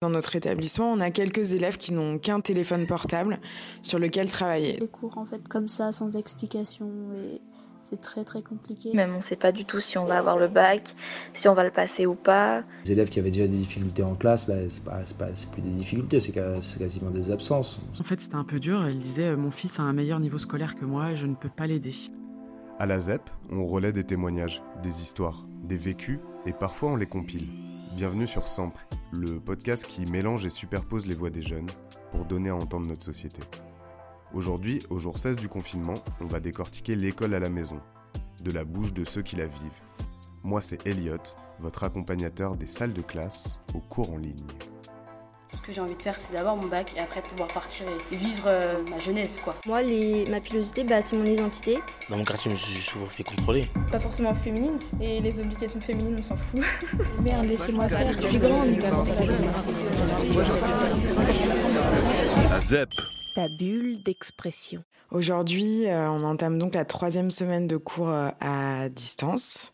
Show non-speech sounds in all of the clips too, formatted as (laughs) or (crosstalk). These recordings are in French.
Dans notre établissement, on a quelques élèves qui n'ont qu'un téléphone portable sur lequel travailler. Les cours en fait comme ça, sans explication, et c'est très très compliqué. Même on ne sait pas du tout si on va avoir le bac, si on va le passer ou pas. Les élèves qui avaient déjà des difficultés en classe, là, c'est pas, pas plus des difficultés, c'est quasiment des absences. En fait, c'était un peu dur. Il disait Mon fils a un meilleur niveau scolaire que moi je ne peux pas l'aider. À la ZEP, on relaie des témoignages, des histoires, des vécus et parfois on les compile. Bienvenue sur Sample, le podcast qui mélange et superpose les voix des jeunes pour donner à entendre notre société. Aujourd'hui, au jour 16 du confinement, on va décortiquer l'école à la maison, de la bouche de ceux qui la vivent. Moi, c'est Elliot, votre accompagnateur des salles de classe au cours en ligne. Ce que j'ai envie de faire, c'est d'avoir mon bac et après pouvoir partir et vivre euh, ma jeunesse, quoi. Moi, les, ma pilosité, bah, c'est mon identité. Dans mon quartier, je me suis souvent fait contrôler. Pas forcément féminine, et les obligations féminines, on s'en fout. (laughs) Merde, laissez-moi faire, je suis grande. La ZEP. Ta bulle d'expression. Aujourd'hui, euh, on entame donc la troisième semaine de cours euh, à distance.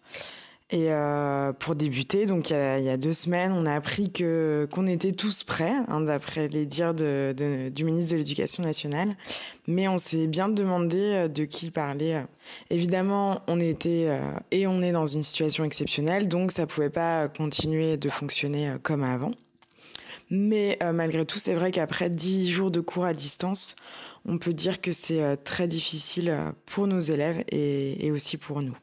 Et euh, pour débuter, donc il y, a, deux semaines, on a appris qu'on était tous prêts, hein, d'après les dires du ministre de l'Éducation nationale. Mais on s'est bien demandé euh, de qui parler. Évidemment, on était euh, et on est dans une situation exceptionnelle, donc ça pouvait pas continuer de fonctionner comme avant. Mais malgré tout, c'est vrai qu'après dix jours de cours à distance, on peut dire que c'est très difficile pour nos élèves et aussi pour nous.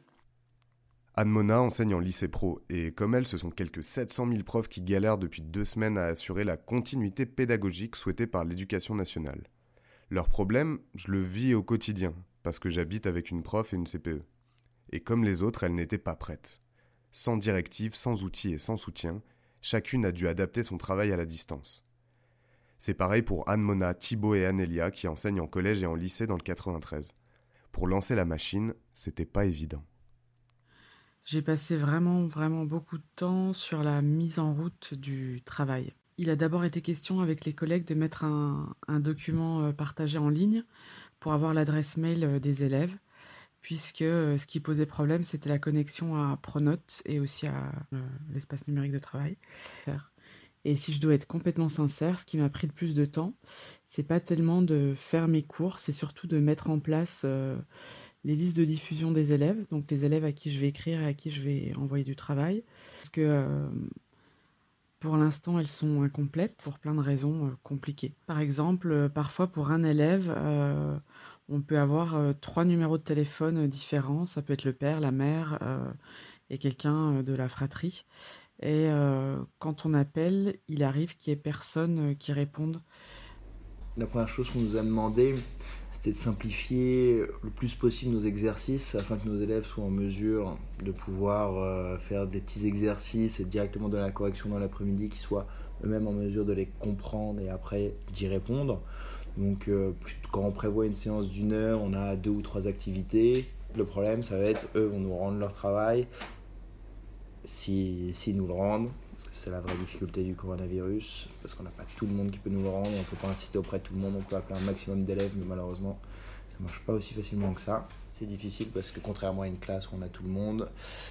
Anne Mona enseigne en lycée pro et comme elle, ce sont quelques 700 000 profs qui galèrent depuis deux semaines à assurer la continuité pédagogique souhaitée par l'éducation nationale. Leur problème, je le vis au quotidien parce que j'habite avec une prof et une CPE. Et comme les autres, elle n'était pas prête. Sans directive, sans outils et sans soutien, chacune a dû adapter son travail à la distance. C'est pareil pour Anne Mona, Thibaut et Anélia qui enseignent en collège et en lycée dans le 93. Pour lancer la machine, c'était pas évident. J'ai passé vraiment, vraiment beaucoup de temps sur la mise en route du travail. Il a d'abord été question avec les collègues de mettre un, document euh, partagé en ligne pour avoir l'adresse mail euh, des élèves, puisque euh, ce qui posait problème, c'était la connexion à Pronote et aussi à l'espace numérique de travail. Et si je dois être complètement sincère, ce qui m'a pris le plus de temps, c'est pas tellement de faire mes cours, c'est surtout de mettre en place les listes de diffusion des élèves, donc les élèves à qui je vais écrire et à qui je vais envoyer du travail. Parce que euh, pour l'instant, elles sont incomplètes pour plein de raisons euh, compliquées. Par exemple, euh, parfois pour un élève, on peut avoir trois numéros de téléphone différents. Ça peut être le père, la mère et quelqu'un de la fratrie. Et quand on appelle, il arrive qu'il n'y ait personne qui réponde. La première chose qu'on nous a demandé, c'était de simplifier le plus possible nos exercices afin que nos élèves soient en mesure de pouvoir euh, faire des petits exercices et directement de la correction dans l'après-midi, qu'ils soient eux-mêmes en mesure de les comprendre et après d'y répondre. Donc euh, quand on prévoit une séance d'une heure, on a deux ou trois activités. Le problème, ça va être, eux vont nous rendre leur travail, s'ils si, si nous le rendent, c'est la vraie difficulté du coronavirus, parce qu'on n'a pas tout le monde qui peut nous le rendre, on ne peut pas insister auprès de tout le monde, on peut appeler un maximum d'élèves, mais malheureusement, ça ne marche pas aussi facilement que ça. C'est difficile parce que contrairement à une classe où on a tout le monde,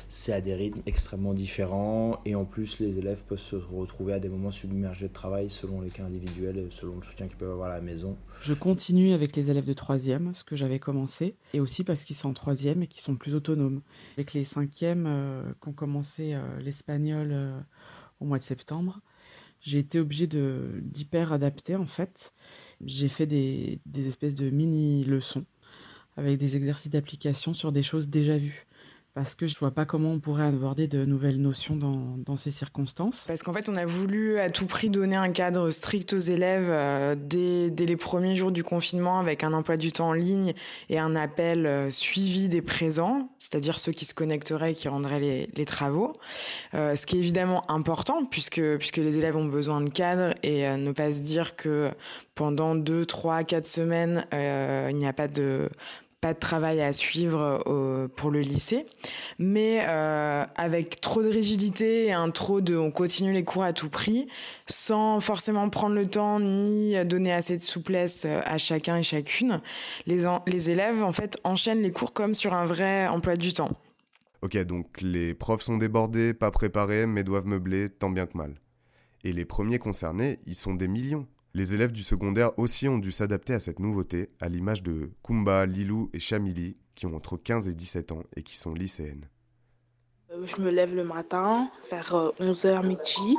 c'est à des rythmes extrêmement différents et en plus les élèves peuvent se retrouver à des moments submergés de travail selon les cas individuels et selon le soutien qu'ils peuvent avoir à la maison. Je continue avec les élèves de troisième, ce que j'avais commencé, et aussi parce qu'ils sont en troisième et qu'ils sont plus autonomes. Avec les cinquièmes euh, qui ont commencé euh, l'espagnol euh, au mois de septembre, j'ai été obligée d'hyper adapter en fait. J'ai fait des, des espèces de mini leçons avec des exercices d'application sur des choses déjà vues. Parce que je ne vois pas comment on pourrait aborder de nouvelles notions dans, ces circonstances. Parce qu'en fait, on a voulu à tout prix donner un cadre strict aux élèves euh, dès, les premiers jours du confinement avec un emploi du temps en ligne et un appel euh, suivi des présents, c'est-à-dire ceux qui se connecteraient et qui rendraient les, travaux. Euh, ce qui est évidemment important puisque, puisque les élèves ont besoin de cadre et ne pas se dire que pendant deux, trois, quatre semaines, il n'y a pas de pas de travail à suivre euh, pour le lycée, mais euh, avec trop de rigidité et un trop de on continue les cours à tout prix, sans forcément prendre le temps ni donner assez de souplesse à chacun et chacune, les, les élèves en fait enchaînent les cours comme sur un vrai emploi du temps. Ok, donc les profs sont débordés, pas préparés, mais doivent meubler tant bien que mal. Et les premiers concernés, ils sont des millions. Les élèves du secondaire aussi ont dû s'adapter à cette nouveauté, à l'image de Kumba, Lilou et Chamili, qui ont entre 15 et 17 ans et qui sont lycéennes. Euh, je me lève le matin, vers 11h euh, midi.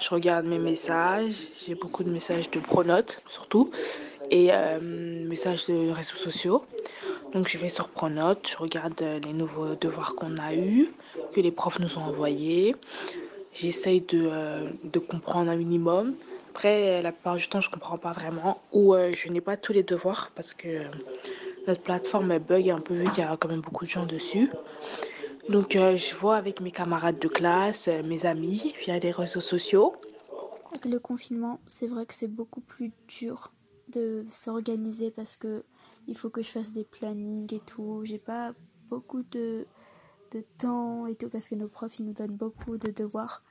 Je regarde mes messages. J'ai beaucoup de messages de Pronote, surtout, et euh, messages de réseaux sociaux. Donc je vais sur Pronote, je regarde les nouveaux devoirs qu'on a eus, que les profs nous ont envoyés. J'essaye de, de comprendre un minimum. Après, la plupart du temps, je comprends pas vraiment ou je n'ai pas tous les devoirs parce que notre plateforme bug un peu vu qu'il y a quand même beaucoup de gens dessus. Donc euh, je vois avec mes camarades de classe, euh, mes amis, via les réseaux sociaux. Avec le confinement, c'est vrai que c'est beaucoup plus dur de s'organiser parce que il faut que je fasse des plannings et tout. J'ai pas beaucoup de, de temps et tout parce que nos profs ils nous donnent beaucoup de devoirs.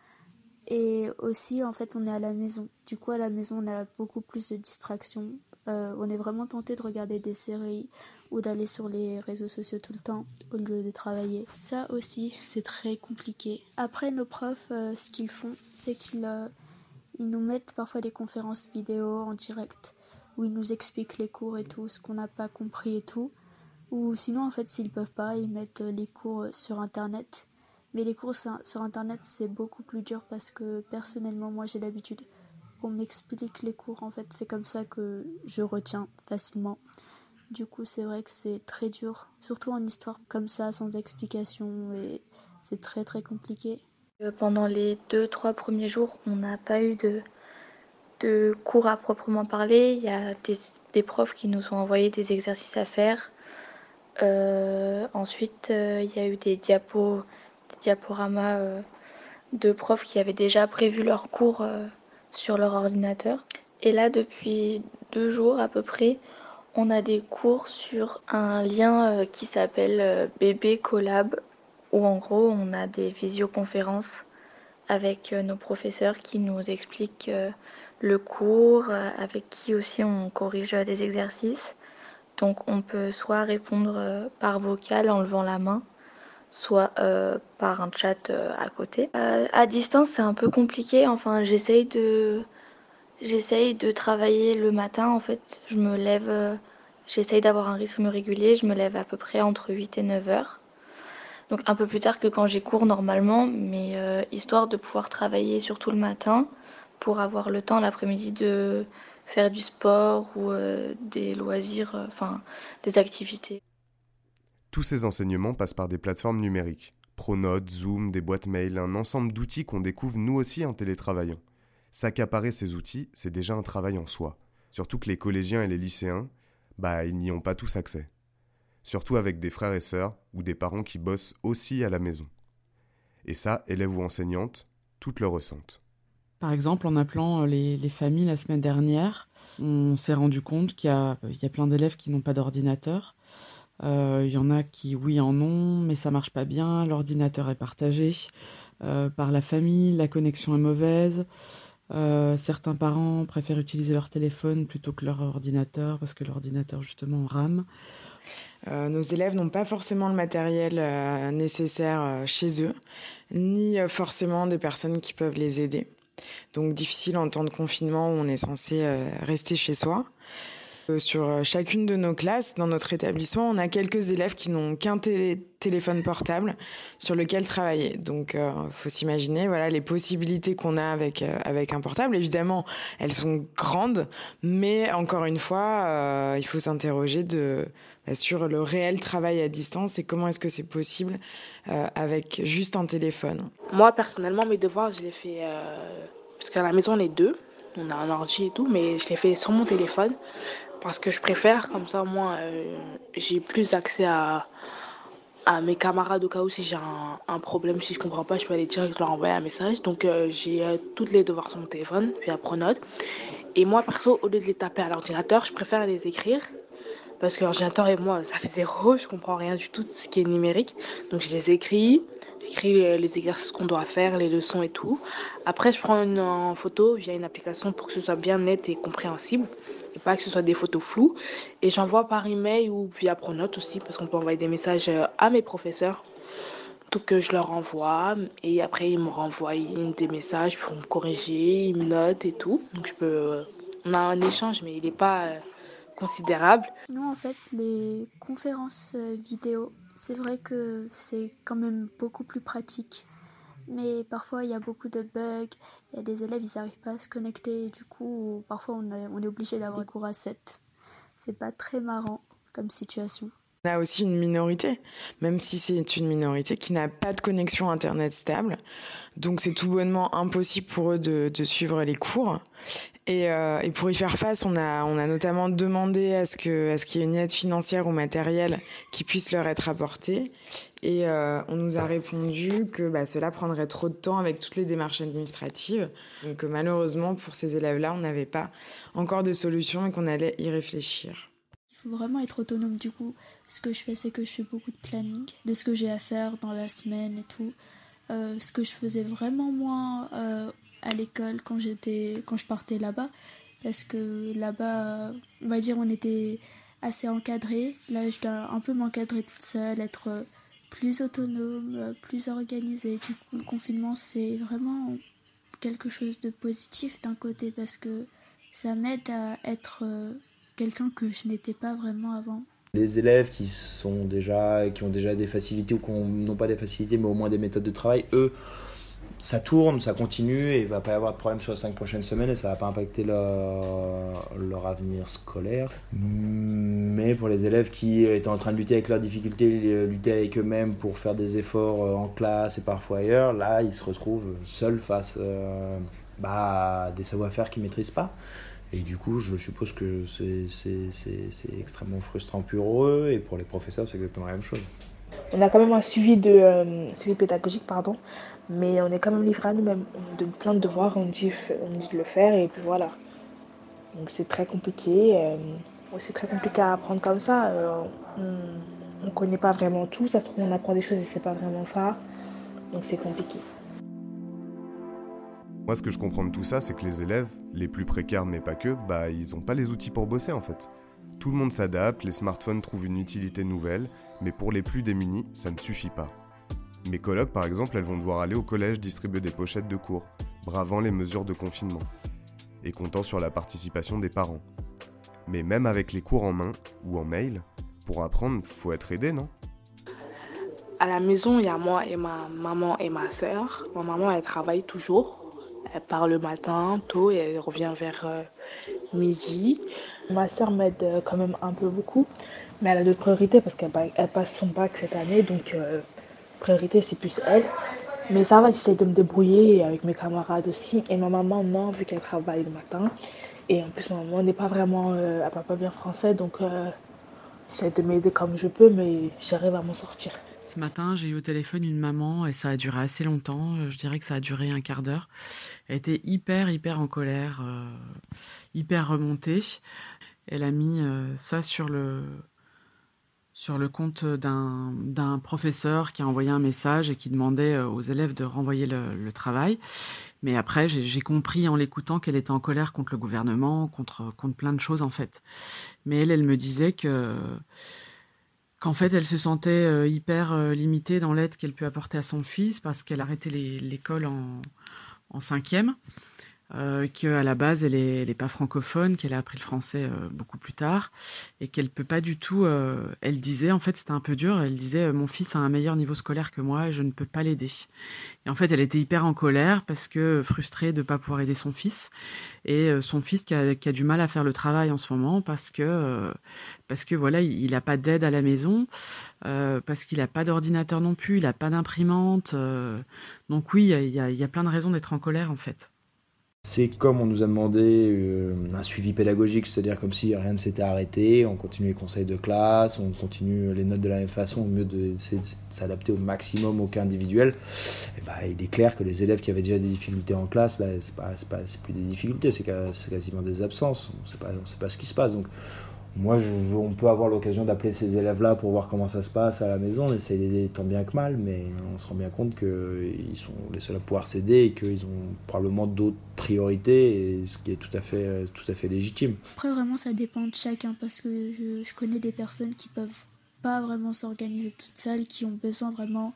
Et aussi en fait on est à la maison. Du coup à la maison on a beaucoup plus de distractions. Euh, on est vraiment tenté de regarder des séries ou d'aller sur les réseaux sociaux tout le temps au lieu de travailler. Ça aussi, c'est très compliqué. Après, nos profs, euh, ce qu'ils font, c'est qu'ils euh, ils nous mettent parfois des conférences vidéo en direct où ils nous expliquent les cours et tout, ce qu'on n'a pas compris et tout. Ou sinon, en fait, s'ils peuvent pas, ils mettent les cours sur Internet. Mais les cours sur Internet, c'est beaucoup plus dur parce que personnellement, moi, j'ai l'habitude qu'on m'explique les cours. En fait, c'est comme ça que je retiens facilement. Du coup, c'est vrai que c'est très dur, surtout en histoire comme ça, sans explication, et c'est très très compliqué. Euh, pendant les deux, trois premiers jours, on n'a pas eu de, de cours à proprement parler. Il y a des, profs qui nous ont envoyé des exercices à faire. Euh, ensuite, euh, il y a eu des diapos, des diaporamas de profs qui avaient déjà prévu leur cours sur leur ordinateur. Et là, depuis deux jours à peu près, on a des cours sur un lien euh, qui s'appelle euh, Bébé Collab, où en gros on a des visioconférences avec euh, nos professeurs qui nous expliquent le cours, avec qui aussi on corrige des exercices. Donc on peut soit répondre par vocal en levant la main, soit par un chat à côté. à distance c'est un peu compliqué, enfin j'essaye de J'essaye de travailler le matin en fait. Je me lève, euh, j'essaye d'avoir un rythme régulier. Je me lève à peu près entre 8 et 9 heures. Donc un peu plus tard que quand j'ai cours normalement, mais euh, histoire de pouvoir travailler surtout le matin pour avoir le temps l'après-midi de faire du sport ou euh, des loisirs, enfin des activités. Tous ces enseignements passent par des plateformes numériques. Pronote, Zoom, des boîtes mail, un ensemble d'outils qu'on découvre nous aussi en télétravaillant. S'accaparer ces outils, c'est déjà un travail en soi. Surtout que les collégiens et les lycéens, bah, ils n'y ont pas tous accès. Surtout avec des frères et sœurs ou des parents qui bossent aussi à la maison. Et ça, élèves ou enseignantes, toutes le ressentent. Par exemple, en appelant euh, les, familles la semaine dernière, on s'est rendu compte qu'il y, a, plein d'élèves qui n'ont pas d'ordinateur. Euh, il y en a qui, oui, en ont, mais ça marche pas bien. L'ordinateur est partagé euh, par la famille, la connexion est mauvaise. Euh, certains parents préfèrent utiliser leur téléphone plutôt que leur ordinateur parce que l'ordinateur justement rame. Euh, nos élèves n'ont pas forcément le matériel euh, nécessaire chez eux, ni forcément des personnes qui peuvent les aider. Donc difficile en temps de confinement où on est censé rester chez soi. Euh, sur euh, chacune de nos classes, dans notre établissement, on a quelques élèves qui n'ont qu'un téléphone portable sur lequel travailler. Donc, il euh, faut s'imaginer, voilà, les possibilités qu'on a avec avec un portable. Évidemment, elles sont grandes, mais encore une fois, il faut s'interroger bah, sur le réel travail à distance et comment est-ce que c'est possible avec juste un téléphone. Moi, personnellement, mes devoirs, je les fais parce qu'à la maison, on est deux. On a un ordi et tout, mais je les fais sur mon téléphone parce que je préfère, comme ça, moi, euh, j'ai plus accès à, à mes camarades au cas où si j'ai un, problème, si je comprends pas, je peux aller direct leur envoyer un message. Donc, euh, j'ai euh, toutes les devoirs sur mon téléphone, via Pronote. Et moi, perso, au lieu de les taper à l'ordinateur, je préfère les écrire. Parce que l'ordinateur et moi, ça fait zéro, je comprends rien du tout de ce qui est numérique. Donc, je les écris, j'écris les, exercices qu'on doit faire, les leçons et tout. Après, je prends une photo via une application pour que ce soit bien net et compréhensible et pas que ce soit des photos floues. Et j'envoie par email ou via Pronote aussi, parce qu'on peut envoyer des messages euh, à mes professeurs. tout que je leur envoie et après ils me renvoient des messages pour me corriger, ils me notent et tout. Donc je peux, on a un échange mais il n'est pas euh, considérable. Sinon en fait les conférences euh, vidéo, c'est vrai que c'est quand même beaucoup plus pratique. Mais parfois il y a beaucoup de bugs, il y a des élèves ils n'arrivent pas à se connecter du coup parfois on est, on est obligé d'avoir des cours à 7. C'est pas très marrant comme situation. On a aussi une minorité, même si c'est une minorité qui n'a pas de connexion Internet stable. Donc c'est tout bonnement impossible pour eux de, suivre les cours. Et, euh, et, pour y faire face, on a, notamment demandé à ce qu'il y ait une aide financière ou matérielle qui puisse leur être apportée. Et euh, on nous a répondu que bah, cela prendrait trop de temps avec toutes les démarches administratives. Donc malheureusement, pour ces élèves-là, on n'avait pas encore de solution et qu'on allait y réfléchir. Il faut vraiment être autonome du coup. Ce que je fais, c'est que je fais beaucoup de planning de ce que j'ai à faire dans la semaine et tout. Euh, ce que je faisais vraiment moins euh, à l'école quand j'étais, quand je partais là-bas, parce que là-bas, on va dire, on était assez encadré. Là, je dois un peu m'encadrer toute seule, être plus autonome, plus organisée. Du coup, le confinement, c'est vraiment quelque chose de positif d'un côté parce que ça m'aide à être quelqu'un que je n'étais pas vraiment avant. Les élèves qui sont déjà, qui ont déjà des facilités ou qui n'ont pas des facilités, mais au moins des méthodes de travail, eux, ça tourne, ça continue et il va pas y avoir de problème sur les cinq prochaines semaines et ça va pas impacter leur, avenir scolaire. Mais pour les élèves qui étaient en train de lutter avec leurs difficultés, lutter avec eux-mêmes pour faire des efforts euh, en classe et parfois ailleurs, là ils se retrouvent seuls face euh, bah, à des savoir-faire qu'ils maîtrisent pas. Et du coup, je suppose que c'est extrêmement frustrant pour eux et pour les professeurs, c'est exactement la même chose. On a quand même un suivi, de, euh, suivi pédagogique, pardon, mais on est quand même livré à nous-mêmes. De plein de devoirs, on dit, on dit de le faire et puis voilà. Donc c'est très compliqué. Euh, c'est très compliqué à apprendre comme ça. Euh, on ne connaît pas vraiment tout. Ça se trouve, on apprend des choses et c'est pas vraiment ça. Donc c'est compliqué. Moi, ce que je comprends de tout ça, c'est que les élèves, les plus précaires mais pas que, bah, ils ont pas les outils pour bosser en fait. Tout le monde s'adapte, les smartphones trouvent une utilité nouvelle, mais pour les plus démunis, ça ne suffit pas. Mes colocs, par exemple, elles vont devoir aller au collège distribuer des pochettes de cours, bravant les mesures de confinement, et comptant sur la participation des parents. Mais même avec les cours en main ou en mail, pour apprendre, faut être aidé, non? À la maison, il y a moi et ma maman et ma sœur. Ma maman, elle travaille toujours. Elle part le matin tôt et elle revient vers euh, midi. Ma soeur m'aide euh, quand même un peu beaucoup, mais elle a d'autres priorités parce qu'elle passe son bac cette année, donc euh, priorité c'est plus elle. Mais ça va, j'essaie de me débrouiller avec mes camarades aussi. Et ma maman, non, vu qu'elle travaille le matin. Et en plus, ma maman n'est pas vraiment, elle parle pas bien français, donc j'essaie de m'aider comme je peux, mais j'arrive à m'en sortir. Ce matin, j'ai eu au téléphone une maman et ça a duré assez longtemps. Euh, je dirais que ça a duré un quart d'heure. Elle était hyper, hyper en colère, euh, hyper remontée. Elle a mis euh, ça sur le, sur le compte d'un professeur qui a envoyé un message et qui demandait aux élèves de renvoyer le, travail. Mais après, j'ai compris en l'écoutant qu'elle était en colère contre le gouvernement, contre, contre plein de choses en fait. Mais elle, elle me disait que qu'en fait elle se sentait euh, hyper euh, limitée dans l'aide qu'elle peut apporter à son fils parce qu'elle a arrêté l'école en cinquième euh, qu'à la base elle est, elle est pas francophone, qu'elle a appris le français euh, beaucoup plus tard et qu'elle peut pas du tout. Euh, elle disait en fait c'était un peu dur. Elle disait euh, mon fils a un meilleur niveau scolaire que moi et je ne peux pas l'aider. Et en fait elle était hyper en colère parce que frustrée de pas pouvoir aider son fils et son fils qui a, qui a, du mal à faire le travail en ce moment parce que parce que voilà il n'a pas d'aide à la maison parce qu'il n'a pas d'ordinateur non plus, il n'a pas d'imprimante. donc oui il y a, y a plein de raisons d'être en colère en fait. C'est comme on nous a demandé euh, un suivi pédagogique, c'est-à-dire comme si rien ne s'était arrêté, on continue les conseils de classe, on continue les notes de la même façon, au mieux de, s'adapter au maximum au cas individuel. Et bah, il est clair que les élèves qui avaient déjà des difficultés en classe, là, c'est pas, plus des difficultés, c'est quasiment des absences. On ne sait pas ce qui se passe. Moi, on peut avoir l'occasion d'appeler ces élèves-là pour voir comment ça se passe à la maison. On d'aider tant bien que mal, mais on se rend bien compte qu'ils sont les seuls à pouvoir s'aider et qu'ils ont probablement d'autres priorités, ce qui est tout à fait, tout à fait légitime. Après, vraiment, ça dépend de chacun parce que je, connais des personnes qui peuvent pas vraiment s'organiser toutes seules, qui ont besoin vraiment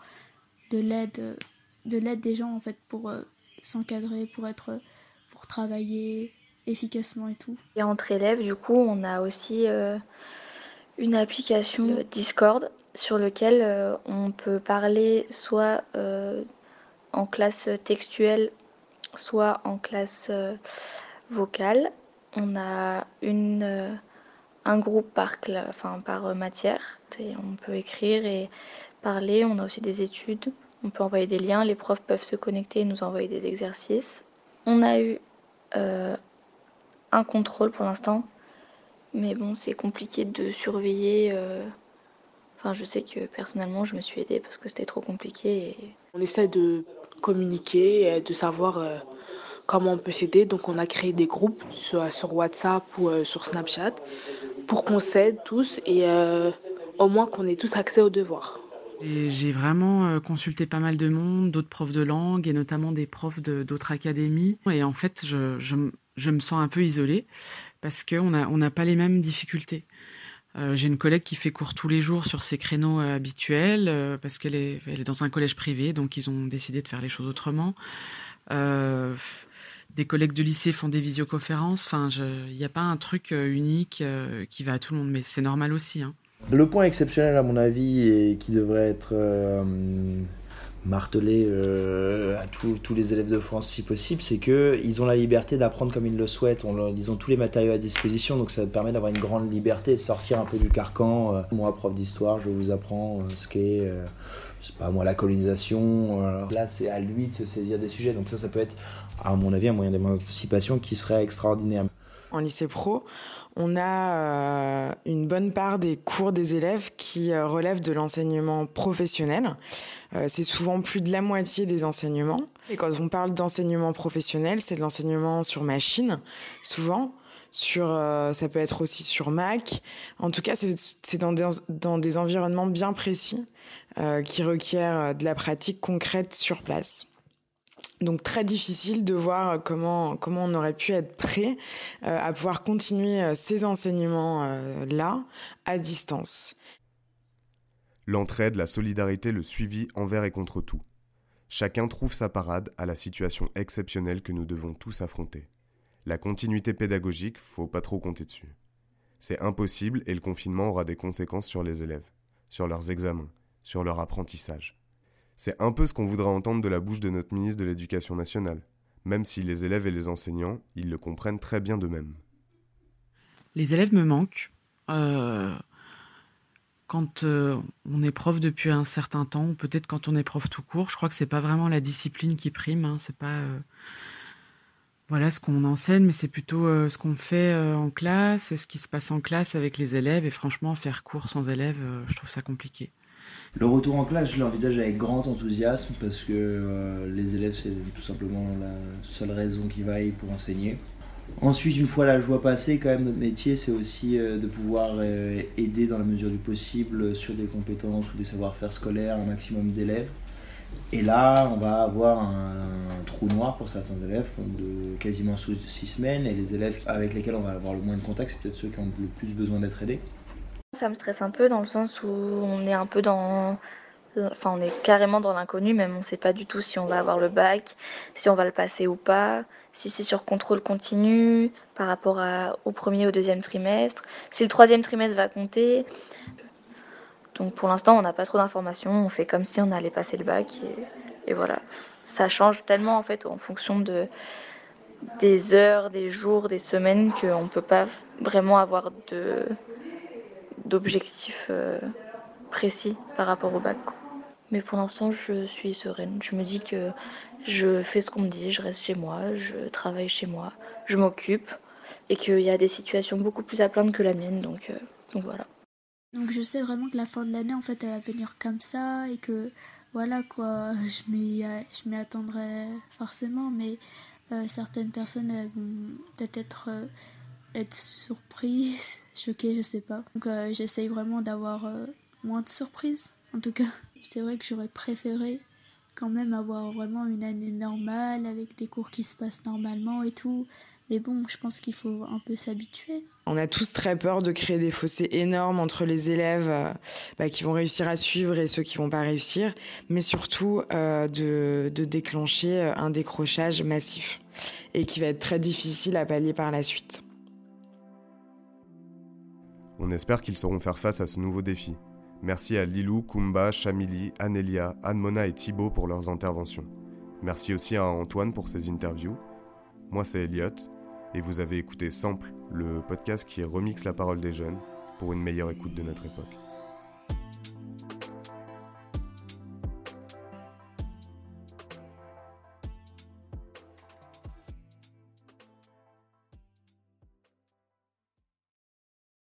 de l'aide de l'aide des gens en fait pour s'encadrer, pour pour travailler efficacement et tout. Et entre élèves, du coup, on a aussi une application Discord sur lequel on peut parler soit en classe textuelle, soit en classe vocale. On a un groupe par, enfin, par euh, matière. Et on peut écrire et parler. On a aussi des études. On peut envoyer des liens. Les profs peuvent se connecter et nous envoyer des exercices. On a eu euh, un contrôle pour l'instant. Mais bon, c'est compliqué de surveiller. Euh, enfin, je sais que personnellement, je me suis aidée parce que c'était trop compliqué. On essaie de communiquer, de savoir comment on peut s'aider. Donc, on a créé des groupes sur, sur WhatsApp ou sur Snapchat pour qu'on s'aide tous et euh, au moins qu'on ait tous accès aux devoirs. J'ai vraiment euh, consulté pas mal de monde, d'autres profs de langue et notamment des profs d'autres académies. Et en fait, je, je, me sens un peu isolée parce qu'on n'a on pas les mêmes difficultés. Euh, j'ai une collègue qui fait cours tous les jours sur ses créneaux habituels parce qu'elle est, elle est dans un collège privé, donc ils ont décidé de faire les choses autrement. Euh, des collègues de lycée font des visioconférences. Enfin, il n'y a pas un truc euh, unique euh, qui va à tout le monde, mais c'est normal aussi. Hein. Le point exceptionnel, à mon avis, et qui devrait être euh, martelé à tous les élèves de France si possible, c'est qu'ils ont la liberté d'apprendre comme ils le souhaitent. ils ont tous les matériaux à disposition, donc ça permet d'avoir une grande liberté de sortir un peu du carcan. moi, prof d'histoire, je vous apprends ce qu'est pas moi la colonisation. là, c'est à lui de se saisir des sujets. Donc ça, ça peut être à mon avis, un moyen d'émancipation qui serait extraordinaire. En lycée pro, on a euh, une bonne part des cours des élèves qui euh, relèvent de l'enseignement professionnel. Euh, c'est souvent plus de la moitié des enseignements. Et quand on parle d'enseignement professionnel, c'est de l'enseignement sur machine, souvent. Sur, ça peut être aussi sur Mac. En tout cas, c'est dans des, dans des environnements bien précis qui requièrent de la pratique concrète sur place. Donc très difficile de voir comment, comment on aurait pu être prêt euh, à pouvoir continuer euh, ces enseignements-là euh, à distance. L'entraide, la solidarité, le suivi envers et contre tout. Chacun trouve sa parade à la situation exceptionnelle que nous devons tous affronter. La continuité pédagogique, faut pas trop compter dessus. C'est impossible et le confinement aura des conséquences sur les élèves, sur leurs examens, sur leur apprentissage. C'est un peu ce qu'on voudrait entendre de la bouche de notre ministre de l'Éducation nationale, même si les élèves et les enseignants, ils le comprennent très bien d'eux-mêmes. Les élèves me manquent. Euh, quand euh, on est prof depuis un certain temps, ou peut-être quand on est prof tout court, je crois que c'est pas vraiment la discipline qui prime. Hein, c'est pas euh, voilà ce qu'on enseigne, mais c'est plutôt ce qu'on fait en classe, ce qui se passe en classe avec les élèves. Et franchement, faire cours sans élèves, je trouve ça compliqué. Le retour en classe, je l'envisage avec grand enthousiasme parce que euh, les élèves, c'est tout simplement la seule raison qui vaille pour enseigner. Ensuite, une fois la joie passée, quand même, notre métier, c'est aussi euh, de pouvoir euh, aider dans la mesure du possible sur des compétences ou des savoir-faire scolaires un maximum d'élèves. Et là, on va avoir un, trou noir pour certains élèves de quasiment six semaines. Et les élèves avec lesquels on va avoir le moins de contact, c'est peut-être ceux qui ont le plus besoin d'être aidés. Ça me stresse un peu dans le sens où on est un peu dans. Enfin, on est carrément dans l'inconnu, même on ne sait pas du tout si on va avoir le bac, si on va le passer ou pas, si c'est sur contrôle continu par rapport au premier ou au deuxième trimestre, si le troisième trimestre va compter. Donc pour l'instant, on n'a pas trop d'informations, on fait comme si on allait passer le bac et, et, voilà. Ça change tellement en fait en fonction de, des heures, des jours, des semaines qu'on ne peut pas vraiment avoir de, d'objectifs euh, précis par rapport au bac. Mais pour l'instant, je suis sereine. Je me dis que je fais ce qu'on me dit, je reste chez moi, je travaille chez moi, je m'occupe et qu'il y a des situations beaucoup plus à plaindre que la mienne. Donc, euh, donc voilà. Donc je sais vraiment que la fin de l'année, en fait, elle va venir comme ça et que voilà quoi, je m'y, je m'y attendrai forcément, mais euh, certaines personnes vont peut-être être surprise, (laughs) choquée, je sais pas. Donc euh, j'essaye vraiment d'avoir euh, moins de surprises, en tout cas. (laughs) C'est vrai que j'aurais préféré quand même avoir vraiment une année normale avec des cours qui se passent normalement et tout. Mais bon, je pense qu'il faut un peu s'habituer. On a tous très peur de créer des fossés énormes entre les élèves euh, bah, qui vont réussir à suivre et ceux qui vont pas réussir, mais surtout de, déclencher un décrochage massif et qui va être très difficile à pallier par la suite. On espère qu'ils sauront faire face à ce nouveau défi. Merci à Lilou, Kumba, Chamili, Anelia, Anmona et Thibaut pour leurs interventions. Merci aussi à Antoine pour ses interviews. Moi c'est Elliot et vous avez écouté Sample, le podcast qui remixe la parole des jeunes pour une meilleure écoute de notre époque.